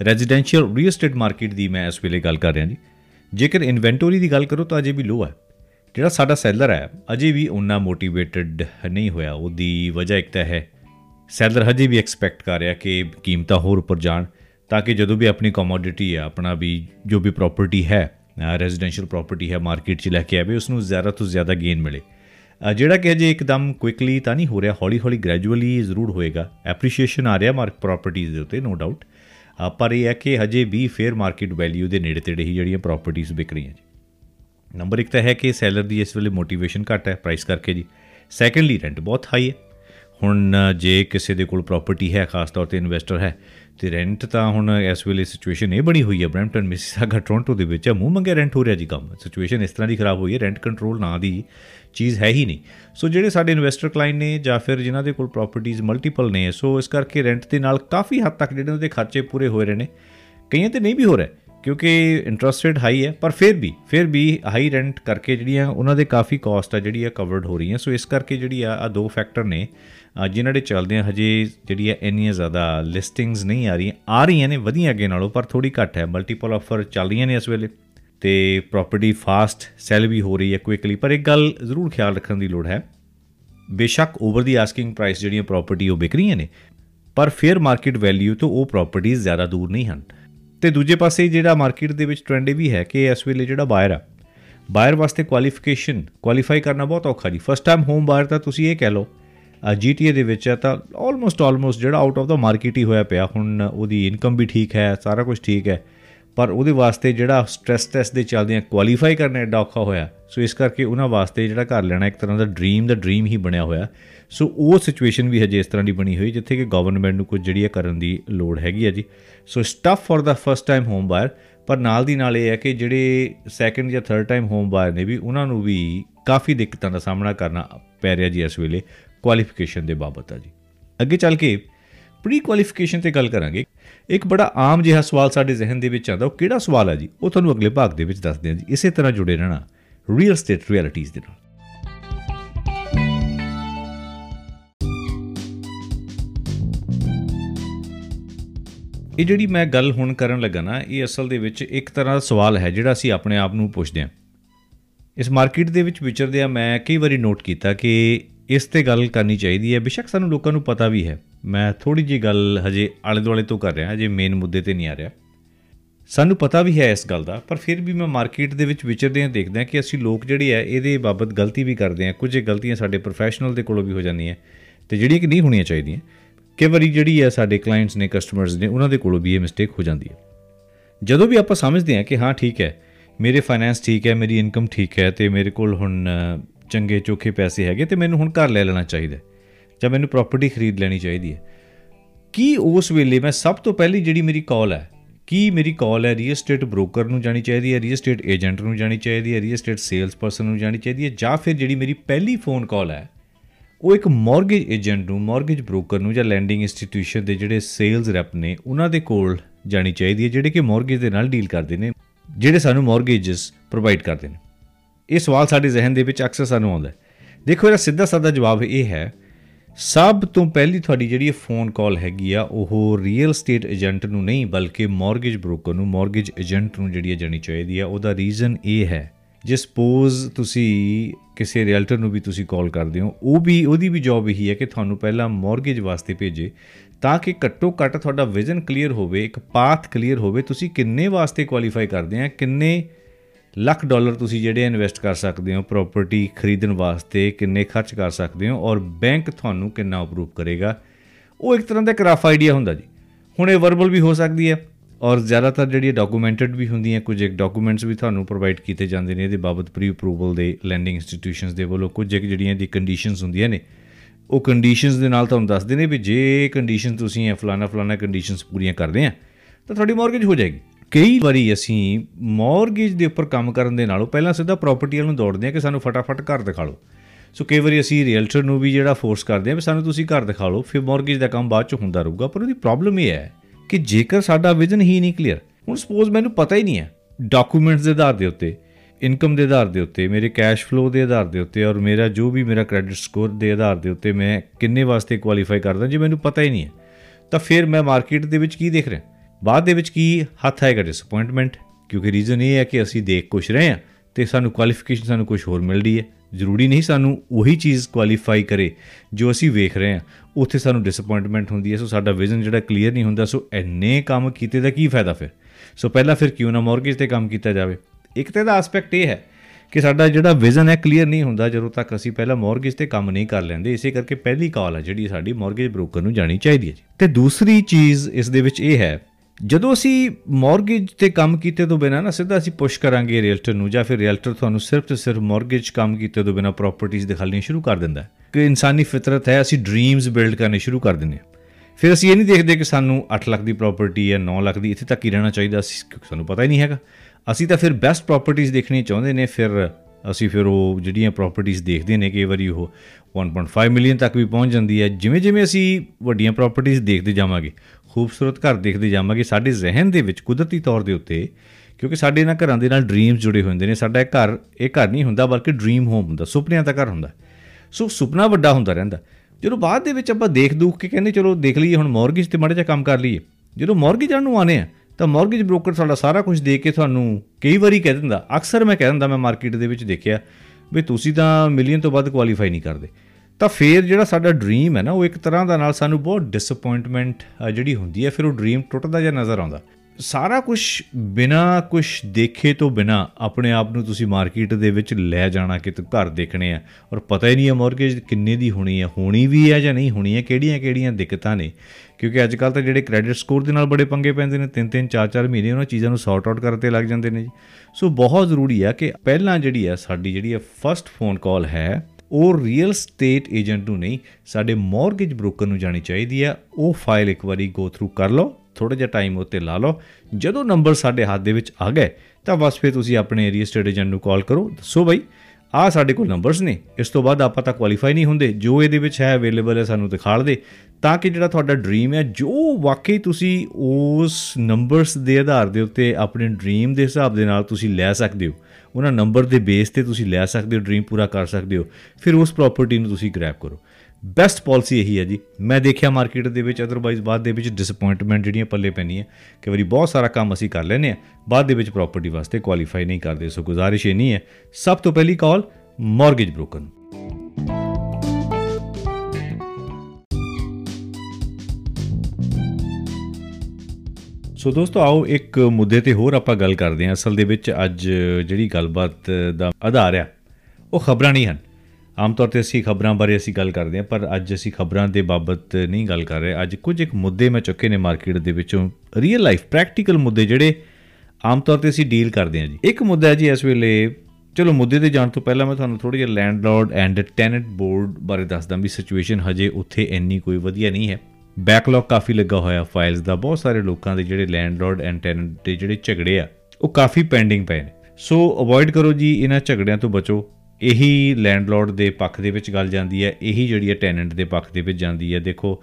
ਰੈਜ਼ੀਡੈਂਸ਼ੀਅਲ ਰੀਅਲ ਏਸਟੇਟ ਮਾਰਕੀਟ ਦੀ ਮੈਂ ਇਸ ਵੇਲੇ ਗੱਲ ਕਰ ਰਿਹਾ ਜੀ। ਜੇਕਰ ਇਨਵੈਂਟਰੀ ਦੀ ਗੱਲ ਕਰੋ ਤਾਂ ਅਜੇ ਵੀ ਲੋ ਹੈ ਜਿਹੜਾ ਸਾਡਾ ਸੈਲਰ ਹੈ ਅਜੇ ਵੀ ਉਨਾ ਮੋਟੀਵੇਟਡ ਨਹੀਂ ਹੋਇਆ, ਉਹਦੀ ਵਜ੍ਹਾ ਇੱਕ ਤਾਂ ਹੈ ਸੈਲਰ ਹਜੇ ਵੀ ਐਕਸਪੈਕਟ ਕਰ ਰਿਹਾ ਕਿ ਕੀਮਤਾਂ ਹੋਰ ਉੱਪਰ ਜਾਣ, ਤਾਂ ਕਿ ਜਦੋਂ ਵੀ ਆਪਣੀ ਕਮੋਡਿਟੀ ਹੈ, ਆਪਣਾ ਵੀ ਜੋ ਵੀ ਪ੍ਰਾਪਰਟੀ ਹੈ ਰੈਜ਼ੀਡੈਂਸ਼ੀਅਲ ਪ੍ਰਾਪਰਟੀ ਹੈ ਮਾਰਕੀਟ 'ਚ ਲੈ ਕੇ ਆਵੇ ਉਸ ਨੂੰ ਜ਼ਿਆਦਾ ਤੋਂ ਜ਼ਿਆਦਾ ਗੇਨ ਮਿਲੇ। ਜਿਹੜਾ ਕਿ ਹਜੇ ਇੱਕਦਮ ਕੁਇਕਲੀ ਤਾਂ ਨਹੀਂ ਹੋ ਰਿਹਾ ਹੌਲੀ ਹੌਲੀ ਗ੍ਰੈਜੂਅਲੀ ਜ਼ਰੂਰ ਹੋਏਗਾ। ਐਪਰੀਸ਼ੀਏਸ਼ਨ ਆ ਰਿਹਾ ਮਾਰਕ ਪ੍ਰਾਪਰਟੀਆਂ ਦੇ ਉੱਤੇ ਨੋ ਡਾਊਟ ਪਰ ਇਹ ਹੈ ਕਿ ਹਜੇ ਵੀ ਫੇਅਰ ਮਾਰਕੀਟ ਵੈਲਿਊ ਦੇ ਨੇੜੇ ਤੇੜੇ ਹੀ ਜਿਹੜੀਆਂ ਪ੍ਰਾਪਰਟੀਆਂ ਵਿਕ ਰਹੀਆਂ ਜੀ। ਨੰਬਰ 1 ਤਾਂ ਹੈ ਕਿ ਸੈਲਰ ਦੀ ਇਸ ਵੇਲੇ ਮੋਟੀਵੇਸ਼ਨ ਘੱਟ ਹੈ ਪ੍ਰਾਈਸ ਕਰਕੇ ਜੀ। ਸੈਕੰਡਲੀ ਰੈਂਟ ਬਹੁਤ ਹਾਈ ਹੈ। ਹੁਣ ਜੇ ਕਿਸੇ ਦੇ ਕੋਲ ਪ੍ਰਾਪਰਟੀ ਹੈ, ਖਾਸ ਤੌਰ ਤੇ ਇਨਵੈਸਟਰ ਹੈ, ਤੇ ਰੈਂਟ ਤਾਂ ਹੁਣ ਇਸ ਵੇਲੇ ਸਿਚੁਏਸ਼ਨ ਇਹ ਬਣੀ ਹੋਈ ਹੈ ਬ੍ਰੈਂਪਟਨ ਮਿਸੀਸਾਗਾ ਟੋਰਾਂਟੋ ਦੇ ਵਿੱਚ ਮੂੰਹ ਮੰਗੇ ਰੈਂਟ ਹੋ ਰਿਹਾ ਜੀ ਕੰਮ। ਸਿਚੁਏਸ਼ਨ ਇਸ ਤਰ੍ਹਾਂ ਦੀ ਖਰਾਬ ਹੋਈ ਹੈ ਰੈਂਟ ਕੰਟਰੋਲ ਨਾਂ ਦੀ ਚੀਜ਼ ਹੈ ਹੀ ਨਹੀਂ। ਸੋ ਜਿਹੜੇ ਸਾਡੇ ਇਨਵੈਸਟਰ ਕਲਾਇੰਟ ਨੇ ਜਾਂ ਫਿਰ ਜਿਨ੍ਹਾਂ ਦੇ ਕੋਲ ਪ੍ਰਾਪਰਟੀਆਂ ਮਲਟੀਪਲ ਨੇ ਸੋ ਇਸ ਕਰਕੇ ਰੈਂਟ ਦੇ ਨਾਲ ਕਾਫੀ ਹੱਦ ਤੱਕ ਜਿਹੜੇ ਉਹਦੇ ਖਰਚੇ ਪੂਰੇ ਹੋ ਰਹੇ ਨੇ। ਕਈਆਂ ਤੇ ਨਹੀਂ ਵੀ ਹੋ ਰਿਹਾ, ਕਿਉਂਕਿ ਇੰਟਰਸਟ ਰੇਟ ਹਾਈ ਹੈ, ਪਰ ਫਿਰ ਵੀ ਫਿਰ ਵੀ ਹਾਈ ਰੈਂਟ ਕਰਕੇ ਜਿਹੜੀਆਂ ਉਹਨਾਂ ਦੇ ਕਾਫੀ ਕਾਸਟ ਆ, ਜਿਹੜੀ ਆ ਕਵਰਡ ਹੋ ਰਹੀਆਂ। ਸੋ ਇਸ ਕਰਕੇ ਜਿਹੜੀ ਆ ਆ ਦੋ ਫੈਕਟਰ ਨੇ ਜਿਨ੍ਹਾਂ ਦੇ ਚੱਲਦੇ ਆ ਹਜੇ ਜਿਹੜੀ ਆ ਇੰਨੀਆਂ ਜ਼ਿਆਦਾ ਲਿਸਟਿੰਗਸ ਨਹੀਂ ਆ ਰਹੀਆਂ ਆ ਰਹੀਆਂ ਨੇ ਵਧੀਆਂ ਅੱਗੇ ਨਾਲੋਂ, ਪਰ ਥੋੜੀ ਘੱਟ ਹੈ। ਮਲਟੀਪਲ ਆਫਰ ਚੱਲ ਰਹੀਆਂ ਨੇ ਇਸ ਵੇਲੇ। ਤੇ ਪ੍ਰਾਪਰਟੀ ਫਾਸਟ ਸੈਲ ਵੀ ਹੋ ਰਹੀ ਹੈ ਕੁਇਕਲੀ ਪਰ ਇੱਕ ਗੱਲ ਜ਼ਰੂਰ ਖਿਆਲ ਰੱਖਣ ਦੀ ਲੋੜ ਹੈ। ਬੇਸ਼ੱਕ ਓਵਰ ਦੀ ਆਸਕਿੰਗ ਪ੍ਰਾਈਸ ਜਿਹੜੀਆਂ ਪ੍ਰਾਪਰਟੀ ਉਹ ਵਿਕ ਰਹੀਆਂ ਨੇ, ਪਰ ਫੇਅਰ ਮਾਰਕੀਟ ਵੈਲਿਊ ਤੋਂ ਉਹ ਪ੍ਰਾਪਰਟੀਆਂ ਜ਼ਿਆਦਾ ਦੂਰ ਨਹੀਂ ਹਨ। ਤੇ ਦੂਜੇ ਪਾਸੇ ਜਿਹੜਾ ਮਾਰਕੀਟ ਦੇ ਵਿੱਚ ਟ੍ਰੈਂਡ ਇਹ ਵੀ ਹੈ ਕਿ ਇਸ ਵੇਲੇ ਜਿਹੜਾ ਬਾਇਰ ਆ ਬਾਇਰ ਵਾਸਤੇ ਕੁਆਲੀਫਿਕੇਸ਼ਨ ਕੁਆਲੀਫਾਈ ਕਰਨਾ ਬਹੁਤ ਔਖਾ ਜੀ। ਫਸਟ ਟਾਈਮ ਹੋਮ ਬਾਇਰ ਤਾਂ ਤੁਸੀਂ ਇਹ ਕਹਿ ਲਓ ਜੀਟੀਏ ਦੇ ਵਿੱਚ ਹੈ ਤਾਂ ਆਲਮੋਸਟ ਆਲਮੋਸਟ ਜਿਹੜਾ ਆਊਟ ਆਫ ਦਾ ਮਾਰਕੀਟ ਹੀ ਹੋਇਆ ਪਿਆ। ਹੁਣ ਉਹਦੀ ਇਨਕਮ ਵੀ ਠੀਕ ਹੈ, ਸਾਰਾ ਕੁਝ ਠੀਕ ਹੈ। ਪਰ ਉਹਦੇ ਵਾਸਤੇ ਜਿਹੜਾ ਸਟ੍ਰੈਸ ਟੈਸਟ ਦੇ ਚੱਲਦੇ ਆ ਕੁਆਲੀਫਾਈ ਕਰਨਾ ਐਡਾ ਔਖਾ ਹੋਇਆ। ਸੋ ਇਸ ਕਰਕੇ ਉਹਨਾਂ ਵਾਸਤੇ ਜਿਹੜਾ ਘਰ ਲੈਣਾ ਇੱਕ ਤਰ੍ਹਾਂ ਦਾ ਡ੍ਰੀਮ ਦਾ ਡ੍ਰੀਮ ਹੀ ਬਣਿਆ ਹੋਇਆ। ਸੋ ਉਹ ਸਿਚੁਏਸ਼ਨ ਵੀ ਹਜੇ ਇਸ ਤਰ੍ਹਾਂ ਦੀ ਬਣੀ ਹੋਈ, ਜਿੱਥੇ ਕਿ ਗਵਰਨਮੈਂਟ ਨੂੰ ਕੁਝ ਜਿਹੜੀ ਕਰਨ ਦੀ ਲੋੜ ਹੈਗੀ ਹੈ ਜੀ। So stuff for the first time home buyer ਪਰ ਨਾਲ ਦੀ ਨਾਲ ਇਹ ਹੈ ਕਿ ਜਿਹੜੇ ਸੈਕੰਡ ਜਾਂ ਥਰਡ ਟਾਈਮ ਹੋਮ ਬਾਇਰ ਨੇ ਵੀ, ਉਹਨਾਂ ਨੂੰ ਵੀ ਕਾਫੀ ਦਿੱਕਤਾਂ ਦਾ ਸਾਹਮਣਾ ਕਰਨਾ ਪੈ ਰਿਹਾ ਜੀ ਇਸ ਵੇਲੇ। ਕੁਆਲੀਫਿਕੇਸ਼ਨ ਦੇ ਬਾਬਤ ਆ ਜੀ। ਅੱਗੇ ਚੱਲ ਕੇ ਪ੍ਰੀ ਕੁਆਲੀਫਿਕੇਸ਼ਨ ਤੇ ਗੱਲ ਕਰਾਂਗੇ। ਇੱਕ ਬੜਾ ਆਮ ਜਿਹਾ ਸਵਾਲ ਸਾਡੇ ਜ਼ਿਹਨ ਦੇ ਵਿੱਚ ਆਉਂਦਾ, ਉਹ ਕਿਹੜਾ ਸਵਾਲ ਹੈ ਜੀ? ਉਹ ਤੁਹਾਨੂੰ ਅਗਲੇ ਭਾਗ ਦੇ ਵਿੱਚ ਦੱਸਦੇ ਹਾਂ ਜੀ। ਇਸੇ ਤਰ੍ਹਾਂ ਜੁੜੇ ਰਹਿਣਾ ਰੀਅਲ ਸਟੇਟ ਰਿਐਲਿਟੀਜ਼ ਦੇ ਨਾਲ। ਇਹ ਜਿਹੜੀ ਮੈਂ ਗੱਲ ਹੁਣ ਕਰਨ ਲੱਗਾ ਨਾ, ਇਹ ਅਸਲ ਦੇ ਵਿੱਚ ਇੱਕ ਤਰ੍ਹਾਂ ਦਾ ਸਵਾਲ ਹੈ ਜਿਹੜਾ ਅਸੀਂ ਆਪਣੇ ਆਪ ਨੂੰ ਪੁੱਛਦੇ ਹਾਂ। ਇਸ ਮਾਰਕੀਟ ਦੇ ਵਿੱਚ ਵਿਚਰਦੇ ਆ ਮੈਂ ਕਈ ਵਾਰੀ ਨੋਟ ਕੀਤਾ ਕਿ ਇਸ ਤੇ ਗੱਲ ਕਰਨੀ ਚਾਹੀਦੀ ਹੈ। ਬਿਸ਼ੱਕ ਸਾਨੂੰ ਲੋਕਾਂ ਨੂੰ ਪਤਾ ਵੀ ਹੈ। ਮੈਂ ਥੋੜੀ ਜੀ ਗੱਲ ਹਜੇ ਆਲੇ ਦੁਆਲੇ ਤੋਂ ਕਰ ਰਿਹਾ, ਹਜੇ ਮੇਨ ਮੁੱਦੇ ਤੇ ਨਹੀਂ ਆ ਰਿਹਾ। ਸਾਨੂੰ ਪਤਾ ਵੀ ਹੈ ਇਸ ਗੱਲ ਦਾ, ਪਰ ਫਿਰ ਵੀ ਮੈਂ ਮਾਰਕੀਟ ਦੇ ਵਿੱਚ ਵਿਚਰਦੇ ਹਾਂ ਦੇਖਦੇ ਹਾਂ ਕਿ ਅਸੀਂ ਲੋਕ ਜਿਹੜੀ ਹੈ, ਇਹਦੇ ਬਾਬਤ ਗਲਤੀ ਵੀ ਕਰਦੇ ਹਾਂ। ਕੁਝ ਗਲਤੀਆਂ ਸਾਡੇ ਪ੍ਰੋਫੈਸ਼ਨਲ ਦੇ ਕੋਲੋਂ ਵੀ ਹੋ ਜਾਂਦੀਆਂ ਤੇ ਜਿਹੜੀਆਂ ਕਿ ਨਹੀਂ ਹੋਣੀਆਂ ਚਾਹੀਦੀਆਂ। ਕਈ ਵਾਰੀ ਜਿਹੜੀ ਹੈ ਸਾਡੇ ਕਲਾਇੰਟਸ ਨੇ ਕਸਟਮਰਸ ਨੇ, ਉਹਨਾਂ ਦੇ ਕੋਲੋਂ ਵੀ ਇਹ ਮਿਸਟੇਕ ਹੋ ਜਾਂਦੀ ਹੈ। ਜਦੋਂ ਵੀ ਆਪਾਂ ਸਮਝਦੇ ਹਾਂ ਕਿ ਹਾਂ, ਠੀਕ ਹੈ, ਮੇਰੇ ਫਾਈਨੈਂਸ ਠੀਕ ਹੈ, ਮੇਰੀ ਇਨਕਮ ਠੀਕ ਹੈ ਤੇ ਮੇਰੇ ਕੋਲ ਹੁਣ ਚੰਗੇ ਚੋਖੇ ਪੈਸੇ ਹੈਗੇ ਤੇ ਮੈਨੂੰ ਹੁਣ ਘਰ ਲੈ ਲੈਣਾ ਚਾਹੀਦਾ ਜਾਂ ਮੈਨੂੰ ਪ੍ਰਾਪਰਟੀ ਖਰੀਦ ਲੈਣੀ ਚਾਹੀਦੀ ਹੈ। ਕੀ ਉਸ ਵੇਲੇ ਮੈਂ ਸਭ ਤੋਂ ਪਹਿਲੀ ਜਿਹੜੀ ਮੇਰੀ ਕਾਲ ਹੈ, ਕੀ ਮੇਰੀ ਕਾਲ ਹੈ ਰੀਅਲ ਸਟੇਟ ਬ੍ਰੋਕਰ ਨੂੰ ਜਾਣੀ ਚਾਹੀਦੀ ਹੈ ਰੀਅਲ ਸਟੇਟ ਏਜੰਟ ਨੂੰ ਜਾਣੀ ਚਾਹੀਦੀ ਹੈ ਰੀਅਲ ਸਟੇਟ ਸੇਲਸ ਪਰਸਨ ਨੂੰ ਜਾਣੀ ਚਾਹੀਦੀ ਹੈ, ਜਾਂ ਫਿਰ ਜਿਹੜੀ ਮੇਰੀ ਪਹਿਲੀ ਫੋਨ ਕਾਲ ਹੈ, ਉਹ ਇੱਕ ਮਾਰਗੇਜ ਏਜੰਟ ਨੂੰ ਮਾਰਗੇਜ ਬ੍ਰੋਕਰ ਨੂੰ ਜਾਂ ਲੈਂਡਿੰਗ ਇੰਸਟੀਟਿਊਸ਼ਨ ਦੇ ਜਿਹੜੇ ਸੇਲਸ ਰੈਪ ਨੇ, ਉਹਨਾਂ ਦੇ ਕੋਲ ਜਾਣੀ ਚਾਹੀਦੀ ਹੈ, ਜਿਹੜੇ ਕਿ ਮਾਰਗੇਜ ਦੇ ਨਾਲ ਡੀਲ ਕਰਦੇ ਨੇ, ਜਿਹੜੇ ਸਾਨੂੰ ਮਾਰਗੇਜਸ ਪ੍ਰੋਵਾਈਡ ਕਰਦੇ ਨੇ। ਇਹ ਸਵਾਲ ਸਾਡੇ ਜ਼ਿਹਨ ਦੇ ਵਿੱਚ ਅਕਸਰ ਸਾਨੂੰ ਆਉਂਦਾ ਹੈ। ਦੇਖੋ, ਇਹਦਾ ਸਿੱਧਾ ਸਾਦਾ ਜਵਾਬ ਇਹ ਹੈ, ਸਭ ਤੋਂ ਪਹਿਲੀ ਤੁਹਾਡੀ ਜਿਹੜੀ ਫੋਨ ਕਾਲ ਹੈਗੀ ਆ, ਉਹ ਰੀਅਲ ਸਟੇਟ ਏਜੰਟ ਨੂੰ ਨਹੀਂ, ਬਲਕਿ ਮਾਰਗੇਜ ਬ੍ਰੋਕਰ ਨੂੰ ਮਾਰਗੇਜ ਏਜੰਟ ਨੂੰ ਜਿਹੜੀ ਜਾਣੀ ਚਾਹੀਦੀ ਆ, ਉਹਦਾ ਰੀਜ਼ਨ ਇਹ ਹੈ, ਜੇ ਸਪੋਜ਼ ਤੁਸੀਂ ਕਿਸੇ ਰੀਅਲਟਰ ਨੂੰ ਵੀ ਤੁਸੀਂ ਕਾਲ ਕਰਦੇ ਹੋ, ਉਹ ਵੀ, ਉਹਦੀ ਵੀ ਜੌਬ ਇਹੀ ਹੈ ਕਿ ਤੁਹਾਨੂੰ ਪਹਿਲਾਂ ਮਾਰਗੇਜ ਵਾਸਤੇ ਭੇਜੇ, ਤਾਂ ਕਿ ਘੱਟੋ ਘੱਟ ਤੁਹਾਡਾ ਵਿਜ਼ਨ ਕਲੀਅਰ ਹੋਵੇ, ਇੱਕ ਪਾਥ ਕਲੀਅਰ ਹੋਵੇ, ਤੁਸੀਂ ਕਿੰਨੇ ਵਾਸਤੇ ਕੁਆਲੀਫਾਈ ਕਰਦੇ ਆ, ਕਿੰਨੇ ਲੱਖ ਡਾਲਰ ਤੁਸੀਂ ਜਿਹੜੇ ਇਨਵੈਸਟ ਕਰ ਸਕਦੇ ਹੋ ਪ੍ਰਾਪਰਟੀ ਖਰੀਦਣ ਵਾਸਤੇ ਕਿੰਨੇ ਖਰਚ ਕਰ ਸਕਦੇ ਹੋ ਔਰ ਬੈਂਕ ਤੁਹਾਨੂੰ ਕਿੰਨਾ ਅਪਰੂਵ ਕਰੇਗਾ, ਉਹ ਇੱਕ ਤਰ੍ਹਾਂ ਦਾ ਇੱਕ ਰਫ ਆਈਡੀਆ ਹੁੰਦਾ ਜੀ। ਹੁਣ ਇਹ ਵਰਬਲ ਵੀ ਹੋ ਸਕਦੀ ਹੈ ਔਰ ਜ਼ਿਆਦਾਤਰ ਜਿਹੜੀ ਡਾਕੂਮੈਂਟਡ ਵੀ ਹੁੰਦੀਆਂ, ਕੁਝ ਇੱਕ ਡਾਕੂਮੈਂਟਸ ਵੀ ਤੁਹਾਨੂੰ ਪ੍ਰੋਵਾਈਡ ਕੀਤੇ ਜਾਂਦੇ ਨੇ, ਇਹਦੇ ਬਾਬਤ ਪ੍ਰੀ ਅਪਰੂਵਲ ਦੇ ਲੈਂਡਿੰਗ ਇੰਸਟੀਟਿਊਸ਼ਨਸ ਦੇ ਵੱਲੋਂ ਕੁਝ ਇੱਕ ਜਿਹੜੀਆਂ ਦੀ ਕੰਡੀਸ਼ਨਸ ਹੁੰਦੀਆਂ ਨੇ, ਉਹ ਕੰਡੀਸ਼ਨਸ ਦੇ ਨਾਲ ਤੁਹਾਨੂੰ ਦੱਸਦੇ ਨੇ ਵੀ ਜੇ ਕੰਡੀਸ਼ਨ ਤੁਸੀਂ ਇਹ ਫਲਾਣਾ ਫਲਾਣਾ ਕੰਡੀਸ਼ਨਸ ਪੂਰੀਆਂ ਕਰਦੇ ਆ, ਤਾਂ ਤੁਹਾਡੀ ਮਾਰਗੇਜ ਹੋ ਜਾਏਗੀ। ਕਈ ਵਾਰੀ ਅਸੀਂ ਮਾਰਗੇਜ ਦੇ ਉੱਪਰ ਕੰਮ ਕਰਨ ਦੇ ਨਾਲੋਂ ਪਹਿਲਾਂ ਸਿੱਧਾ ਪ੍ਰਾਪਰਟੀ ਵਾਲ ਨੂੰ ਦੌੜਦੇ ਆ ਕਿ ਸਾਨੂੰ ਫਟਾਫਟ ਘਰ ਦਿਖਾ ਲਓ। ਸੋ ਕਈ ਵਾਰੀ ਅਸੀਂ ਰੀਅਲਟਰ ਨੂੰ ਵੀ ਜਿਹੜਾ ਫੋਰਸ ਕਰਦੇ ਆ ਵੀ ਸਾਨੂੰ ਤੁਸੀਂ ਘਰ ਦਿਖਾ ਲਓ, ਫਿਰ ਮਾਰਗੇਜ ਦਾ ਕੰਮ ਬਾਅਦ ਚ ਹੁੰਦਾ ਰਹੂਗਾ, ਪਰ ਉਹਦੀ ਪ੍ਰੋਬਲਮ ਇਹ ਹੈ ਕਿ ਜੇਕਰ ਸਾਡਾ ਵਿਜ਼ਨ ਹੀ ਨਹੀਂ ਕਲੀਅਰ ਹੁਣ ਸਪੋਜ਼ ਮੈਨੂੰ ਪਤਾ ਹੀ ਨਹੀਂ ਹੈ ਡਾਕੂਮੈਂਟਸ ਦੇ ਆਧਾਰ ਦੇ ਉੱਤੇ ਇਨਕਮ ਦੇ ਆਧਾਰ ਦੇ ਉੱਤੇ, ਮੇਰੇ ਕੈਸ਼ ਫਲੋ ਦੇ ਆਧਾਰ ਦੇ ਉੱਤੇ ਔਰ ਮੇਰਾ ਜੋ ਵੀ ਮੇਰਾ ਕ੍ਰੈਡਿਟ ਸਕੋਰ ਦੇ ਆਧਾਰ ਦੇ ਉੱਤੇ ਮੈਂ ਕਿੰਨੇ ਵਾਸਤੇ ਕੁਆਲੀਫਾਈ ਕਰਦਾ ਜੇ ਮੈਨੂੰ ਪਤਾ ਹੀ ਨਹੀਂ ਹੈ, ਤਾਂ ਫਿਰ ਮੈਂ ਮਾਰਕੀਟ ਦੇ ਵਿੱਚ ਕੀ ਦੇਖ ਰਿਹਾ? ਬਾਅਦ ਦੇ ਵਿੱਚ ਕੀ ਹੱਥ ਆਏਗਾ ਡਿਸਪਾਇੰਟਮੈਂਟ ਕਿਉਂਕਿ ਰੀਜ਼ਨ ਇਹ ਹੈ ਕਿ ਅਸੀਂ ਦੇਖ ਕੁਛ ਰਹੇ ਹਾਂ ਤੇ ਸਾਨੂੰ ਕੁਆਲੀਫਿਕੇਸ਼ਨ ਸਾਨੂੰ ਕੁਝ ਹੋਰ ਮਿਲ ਰਹੀ ਹੈ। ਜ਼ਰੂਰੀ ਨਹੀਂ ਸਾਨੂੰ ਉਹੀ ਚੀਜ਼ ਕੁਆਲੀਫਾਈ ਕਰੇ ਜੋ ਅਸੀਂ ਵੇਖ ਰਹੇ ਹਾਂ। ਉੱਥੇ ਸਾਨੂੰ ਡਿਸਪਾਇੰਟਮੈਂਟ ਹੁੰਦੀ ਹੈ। ਸੋ ਸਾਡਾ ਵਿਜ਼ਨ ਜਿਹੜਾ ਕਲੀਅਰ ਨਹੀਂ ਹੁੰਦਾ। ਸੋ ਐਨੇ ਕੰਮ ਕੀਤੇ ਦਾ ਕੀ ਫਾਇਦਾ ਫਿਰ? ਸੋ ਪਹਿਲਾਂ ਫਿਰ ਕਿਉਂ ਨਾ ਮਾਰਗੇਜ ਤੇ ਕੰਮ ਕੀਤਾ ਜਾਵੇ? ਇੱਕ ਤੇ ਦਾ ਐਸਪੈਕਟ ਇਹ ਹੈ ਕਿ ਸਾਡਾ ਜਿਹੜਾ ਵਿਜ਼ਨ ਹੈ ਕਲੀਅਰ ਨਹੀਂ ਹੁੰਦਾ। ਜਦੋਂ ਤੱਕ ਅਸੀਂ ਪਹਿਲਾਂ ਮਾਰਗੇਜ ਤੇ ਕੰਮ ਨਹੀਂ ਕਰ ਲੈਂਦੇ, ਇਸੇ ਕਰਕੇ ਪਹਿਲੀ ਕਾਲ ਹੈ ਜਿਹੜੀ ਸਾਡੀ ਮਾਰਗੇਜ ਬ੍ਰੋਕਰ ਨੂੰ ਜਾਣੀ ਚਾਹੀਦੀ ਹੈ ਜੀ। ਤੇ ਦੂਸਰੀ ਚੀਜ਼ ਇਸ ਦੇ ਵਿੱਚ ਇਹ ਹੈ ਜਦੋਂ ਅਸੀਂ ਮਾਰਗੇਜ ਤੇ ਕੰਮ ਕੀਤੇ ਤੋਂ ਬਿਨਾ ਨਾ, ਸਿੱਧਾ ਅਸੀਂ ਪੁਸ਼ ਕਰਾਂਗੇ ਰੀਅਲਟਰ ਨੂੰ, ਜਾਂ ਫਿਰ ਰੀਅਲਟਰ ਤੁਹਾਨੂੰ ਸਿਰਫ ਤੇ ਸਿਰਫ ਮਾਰਗੇਜ ਕੰਮ ਕੀਤੇ ਤੋਂ ਬਿਨਾ ਪ੍ਰਾਪਰਟੀਆਂ ਦਿਖਾਉਣੀਆਂ ਸ਼ੁਰੂ ਕਰ ਦਿੰਦਾ ਹੈ। ਕਿ ਇਨਸਾਨੀ ਫਿਤਰਤ ਹੈ, ਅਸੀਂ ਡ੍ਰੀਮਸ ਬਿਲਡ ਕਰਨੇ ਸ਼ੁਰੂ ਕਰ ਦਿੰਦੇ ਹਾਂ। ਫਿਰ ਅਸੀਂ ਇਹ ਨਹੀਂ ਦੇਖਦੇ ਕਿ ਸਾਨੂੰ 8 ਲੱਖ ਦੀ ਪ੍ਰਾਪਰਟੀ ਹੈ 9 ਲੱਖ ਦੀ ਇੱਥੇ ਤੱਕ ਹੀ ਰਹਿਣਾ ਚਾਹੀਦਾ ਸੀ ਕਿਉਂਕਿ ਸਾਨੂੰ ਪਤਾ ਹੀ ਨਹੀਂ ਹੈਗਾ। ਅਸੀਂ ਤਾਂ ਫਿਰ ਬੈਸਟ ਪ੍ਰਾਪਰਟੀਆਂ ਦੇਖਣੀਆਂ ਚਾਹੁੰਦੇ ਨੇ, ਫਿਰ ਅਸੀਂ ਫਿਰ ਉਹ ਜਿਹੜੀਆਂ ਪ੍ਰਾਪਰਟੀਆਂ ਦੇਖਦੇ ਨੇ, ਕਈ ਵਾਰੀ ਉਹ 1.5 ਮਿਲੀਅਨ ਤੱਕ ਵੀ ਪਹੁੰਚ ਜਾਂਦੀ ਹੈ। ਜਿਵੇਂ ਜਿਵੇਂ ਅਸੀਂ ਵੱਡੀਆਂ ਪ੍ਰਾਪਰਟੀਆਂ ਦੇਖਦੇ ਜਾਵਾਂਗੇ, ਖੂਬਸੂਰਤ ਘਰ ਦੇਖਦੇ ਜਾਵਾਂਗੇ, ਸਾਡੇ ਜ਼ਿਹਨ ਦੇ ਵਿੱਚ ਕੁਦਰਤੀ ਤੌਰ ਦੇ ਉੱਤੇ, ਕਿਉਂਕਿ ਸਾਡੇ ਨਾਲ ਘਰਾਂ ਦੇ ਨਾਲ ਡ੍ਰੀਮਸ ਜੁੜੇ ਹੋਏ ਹੁੰਦੇ ਨੇ, ਸਾਡਾ ਇਹ ਘਰ ਇਹ ਘਰ ਨਹੀਂ ਹੁੰਦਾ, ਬਲਕਿ ਡ੍ਰੀਮ ਹੋਮ ਹੁੰਦਾ, ਸੁਪਨਿਆਂ ਦਾ ਘਰ ਹੁੰਦਾ। ਸੋ ਸੁਪਨਾ ਵੱਡਾ ਹੁੰਦਾ ਰਹਿੰਦਾ। ਜਦੋਂ ਬਾਅਦ ਦੇ ਵਿੱਚ ਆਪਾਂ ਦੇਖ ਦੂਖ ਕੇ ਕਹਿੰਦੇ, ਚਲੋ ਦੇਖ ਲਈਏ, ਹੁਣ ਮਾਰਗੇਜ ਤੇ ਮਾੜਾ ਜਿਹਾ ਕੰਮ ਕਰ ਲਈਏ। ਜਦੋਂ ਮਾਰਗੇਜ ਨੂੰ ਆਨੇ ਆ ਤਾਂ ਮਾਰਗੇਜ ਬ੍ਰੋਕਰ ਸਾਡਾ ਸਾਰਾ ਕੁਝ ਦੇਖ ਕੇ ਤੁਹਾਨੂੰ ਕਈ ਵਾਰੀ ਕਹਿ ਦਿੰਦਾ। ਅਕਸਰ ਮੈਂ ਕਹਿ ਦਿੰਦਾ, ਮੈਂ ਮਾਰਕੀਟ ਦੇ ਵਿੱਚ ਦੇਖਿਆ ਵੀ ਤੁਸੀਂ ਤਾਂ ਮਿਲੀਅਨ ਤੋਂ ਵੱਧ ਕੁਆਲੀਫਾਈ ਨਹੀਂ ਕਰਦੇ। ਤਾਂ ਫਿਰ ਜਿਹੜਾ ਸਾਡਾ ਡ੍ਰੀਮ ਹੈ ਨਾ, ਉਹ ਇੱਕ ਤਰ੍ਹਾਂ ਦਾ ਨਾਲ ਸਾਨੂੰ ਬਹੁਤ ਡਿਸਪਾਇੰਟਮੈਂਟ ਜਿਹੜੀ ਹੁੰਦੀ ਹੈ, ਫਿਰ ਉਹ ਡ੍ਰੀਮ ਟੁੱਟਦਾ ਜਾਂ ਨਜ਼ਰ ਆਉਂਦਾ। ਸਾਰਾ ਕੁਝ ਬਿਨਾ ਕੁਝ ਦੇਖੇ ਤੋਂ ਬਿਨਾ ਆਪਣੇ ਆਪ ਨੂੰ ਤੁਸੀਂ ਮਾਰਕੀਟ ਦੇ ਵਿੱਚ ਲੈ ਜਾਣਾ ਕਿ ਤੂੰ ਘਰ ਦੇਖਣੇ ਆ। ਔਰ ਪਤਾ ਹੀ ਨਹੀਂ ਹੈ ਮਾਰਗੇਜ ਕਿੰਨੇ ਦੀ ਹੋਣੀ ਹੈ ਹੋਣੀ ਵੀ ਹੈ ਜਾਂ ਨਹੀਂ ਹੋਣੀ ਹੈ ਕਿਹੜੀਆਂ ਕਿਹੜੀਆਂ ਦਿੱਕਤਾਂ ਨੇ। ਕਿਉਂਕਿ ਅੱਜ ਕੱਲ ਤਾਂ ਜਿਹੜੇ ਕ੍ਰੈਡਿਟ ਸਕੋਰ ਦੇ ਨਾਲ ਬੜੇ ਪੰਗੇ ਪੈਂਦੇ ਨੇ ਤਿੰਨ ਤਿੰਨ ਚਾਰ ਚਾਰ ਮਹੀਨੇ ਉਹਨਾਂ ਚੀਜ਼ਾਂ ਨੂੰ ਸੌਰਟ ਆਊਟ ਕਰਤੇ ਲੱਗ ਜਾਂਦੇ ਨੇ ਜੀ। ਸੋ ਬਹੁਤ ਜ਼ਰੂਰੀ ਹੈ ਕਿ ਪਹਿਲਾਂ ਜਿਹੜੀ ਹੈ ਸਾਡੀ ਜਿਹੜੀ ਹੈ ਫਰਸਟ ਫੋਨ ਕਾਲ ਹੈ, ਉਹ ਰੀਅਲ ਸਟੇਟ ਏਜੰਟ ਨੂੰ ਨਹੀਂ, ਸਾਡੇ ਮਾਰਗੇਜ ਬ੍ਰੋਕਰ ਨੂੰ ਜਾਣੀ ਚਾਹੀਦੀ ਹੈ ਉਹ ਫਾਈਲ ਇੱਕ ਵਾਰੀ ਗੋ ਥਰੂ ਕਰ ਲਓ। ਥੋੜਾ ਜਿਹਾ ਟਾਈਮ ਉੱਤੇ ਲਾ ਲਓ। ਜਦੋਂ ਨੰਬਰ ਸਾਡੇ ਹੱਥ ਦੇ ਵਿੱਚ ਆ ਗਏ, ਤਾਂ ਬਸ ਫਿਰ ਤੁਸੀਂ ਆਪਣੇ ਏਰੀਆ ਸਟੇਟ ਏਜੰਟ ਨੂੰ ਕਾਲ ਕਰੋ। ਦੱਸੋ ਬਾਈ, ਆ ਸਾਡੇ ਕੋਲ ਨੰਬਰਸ ਨੇ। ਇਸ ਤੋਂ ਬਾਅਦ ਆਪਾਂ ਤਾਂ ਕੁਆਲੀਫਾਈ ਨਹੀਂ ਹੁੰਦੇ। ਜੋ ਇਹਦੇ ਵਿੱਚ ਹੈ ਅਵੇਲੇਬਲ ਹੈ, ਸਾਨੂੰ ਦਿਖਾੜ ਦੇ। ਤਾਂ ਕਿ ਜਿਹੜਾ ਤੁਹਾਡਾ ਡ੍ਰੀਮ ਹੈ, ਜੋ ਵਾਕਈ ਤੁਸੀਂ ਉਸ ਨੰਬਰਸ ਦੇ ਆਧਾਰ ਦੇ ਉੱਤੇ ਆਪਣੇ ਡ੍ਰੀਮ ਦੇ ਹਿਸਾਬ ਦੇ ਨਾਲ ਤੁਸੀਂ ਲੈ ਸਕਦੇ ਹੋ। ਉਹਨਾਂ ਨੰਬਰ ਦੇ ਬੇਸ ਤੇ ਤੁਸੀਂ ਲੈ ਸਕਦੇ ਹੋ ਡ੍ਰੀਮ ਪੂਰਾ ਕਰ ਸਕਦੇ ਹੋ। ਫਿਰ ਉਸ ਪ੍ਰਾਪਰਟੀ ਨੂੰ ਤੁਸੀਂ ਗ੍ਰੈਬ ਕਰੋ। ਬੈਸਟ ਪਾਲਿਸੀ ਇਹੀ ਹੈ ਜੀ। ਮੈਂ ਦੇਖਿਆ ਮਾਰਕੀਟ ਦੇ ਵਿੱਚ ਅਦਰਵਾਈਜ਼ ਬਾਅਦ ਦੇ ਵਿੱਚ ਡਿਸਪਾਇੰਟਮੈਂਟ ਜਿਹੜੀਆਂ ਪੱਲੇ ਪੈਣੀਆਂ ਕਿ ਵਾਰੀ ਬਹੁਤ ਸਾਰਾ ਕੰਮ ਅਸੀਂ ਕਰ ਲੈਨੇ ਆ ਬਾਅਦ ਦੇ ਵਿੱਚ ਪ੍ਰਾਪਰਟੀ ਵਾਸਤੇ ਕੁਆਲੀਫਾਈ ਨਹੀਂ ਕਰਦੇ, ਸੋ ਗੁਜ਼ਾਰਿਸ਼ ਇਹ ਨਹੀਂ ਹੈ। ਸਭ ਤੋਂ ਪਹਿਲੀ ਕਾਲ ਮਾਰਗੇਜ ਬ੍ਰੋਕਰ ਨੂੰ। ਸੋ ਦੋਸਤੋ, ਆਓ ਇੱਕ ਮੁੱਦੇ ਤੇ ਹੋਰ ਆਪਾਂ ਗੱਲ ਕਰਦੇ ਹਾਂ। ਅਸਲ ਦੇ ਵਿੱਚ ਅੱਜ ਜਿਹੜੀ ਗੱਲਬਾਤ ਦਾ ਆਧਾਰ ਆ, ਉਹ ਖਬਰਾਂ ਨਹੀਂ ਹਨ। ਆਮ ਤੌਰ ਤੇ ਅਸੀਂ ਖਬਰਾਂ ਬਾਰੇ ਅਸੀਂ ਗੱਲ ਕਰਦੇ ਹਾਂ, ਪਰ ਅੱਜ ਅਸੀਂ ਖਬਰਾਂ ਦੇ ਬਾਬਤ ਨਹੀਂ ਗੱਲ ਕਰ ਰਹੇ। ਅੱਜ ਕੁਝ ਇੱਕ ਮੁੱਦੇ ਮੈਂ ਚੁੱਕੇ ਨੇ ਮਾਰਕੀਟ ਦੇ ਵਿੱਚੋਂ ਰੀਅਲ ਲਾਈਫ ਪ੍ਰੈਕਟੀਕਲ ਮੁੱਦੇ ਜਿਹੜੇ ਆਮ ਤੌਰ ਤੇ ਅਸੀਂ ਡੀਲ ਕਰਦੇ ਹਾਂ ਜੀ। ਇੱਕ ਮੁੱਦਾ ਹੈ ਜੀ ਇਸ ਵੇਲੇ, ਚਲੋ ਮੁੱਦੇ ਤੇ ਜਾਣ ਤੋਂ ਪਹਿਲਾਂ ਮੈਂ ਤੁਹਾਨੂੰ ਥੋੜੀ ਜਿਹੀ ਲੈਂਡਲੌਰਡ ਐਂਡ ਟੈਨੈਂਟ ਬੋਰਡ ਬਾਰੇ ਦੱਸਦਾ ਵੀ ਸਿਚੁਏਸ਼ਨ ਹਜੇ ਉੱਥੇ ਇੰਨੀ ਕੋਈ ਵਧੀਆ ਨਹੀਂ ਹੈ। ਬੈਕਲੌਗ ਕਾਫੀ ਲੱਗਾ ਹੋਇਆ ਫਾਈਲਸ ਦਾ, ਬਹੁਤ ਸਾਰੇ ਲੋਕਾਂ ਦੇ ਜਿਹੜੇ ਲੈਂਡਲੌਰਡ ਐਂਡ ਟੈਨੈਂਟ ਦੇ ਜਿਹੜੇ ਝਗੜੇ ਆ, ਉਹ ਕਾਫੀ ਪੈਂਡਿੰਗ ਪਏ ਨੇ। ਸੋ ਅਵੋਇਡ ਕਰੋ ਜੀ ਇਹਨਾਂ ਝਗੜਿਆਂ ਤੋਂ ਬਚੋ। ਇਹੀ ਲੈਂਡਲੌਰਡ ਦੇ ਪੱਖ ਦੇ ਵਿੱਚ ਗੱਲ ਜਾਂਦੀ ਹੈ, ਇਹੀ ਜਿਹੜੀ ਹੈ ਟੈਨੈਂਟ ਦੇ ਪੱਖ ਦੇ ਵਿੱਚ ਜਾਂਦੀ ਹੈ। ਦੇਖੋ